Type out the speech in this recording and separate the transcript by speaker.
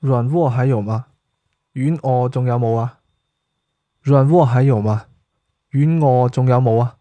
Speaker 1: 软卧还有吗？软卧仲有冇啊？软卧还有吗？软卧仲有冇啊？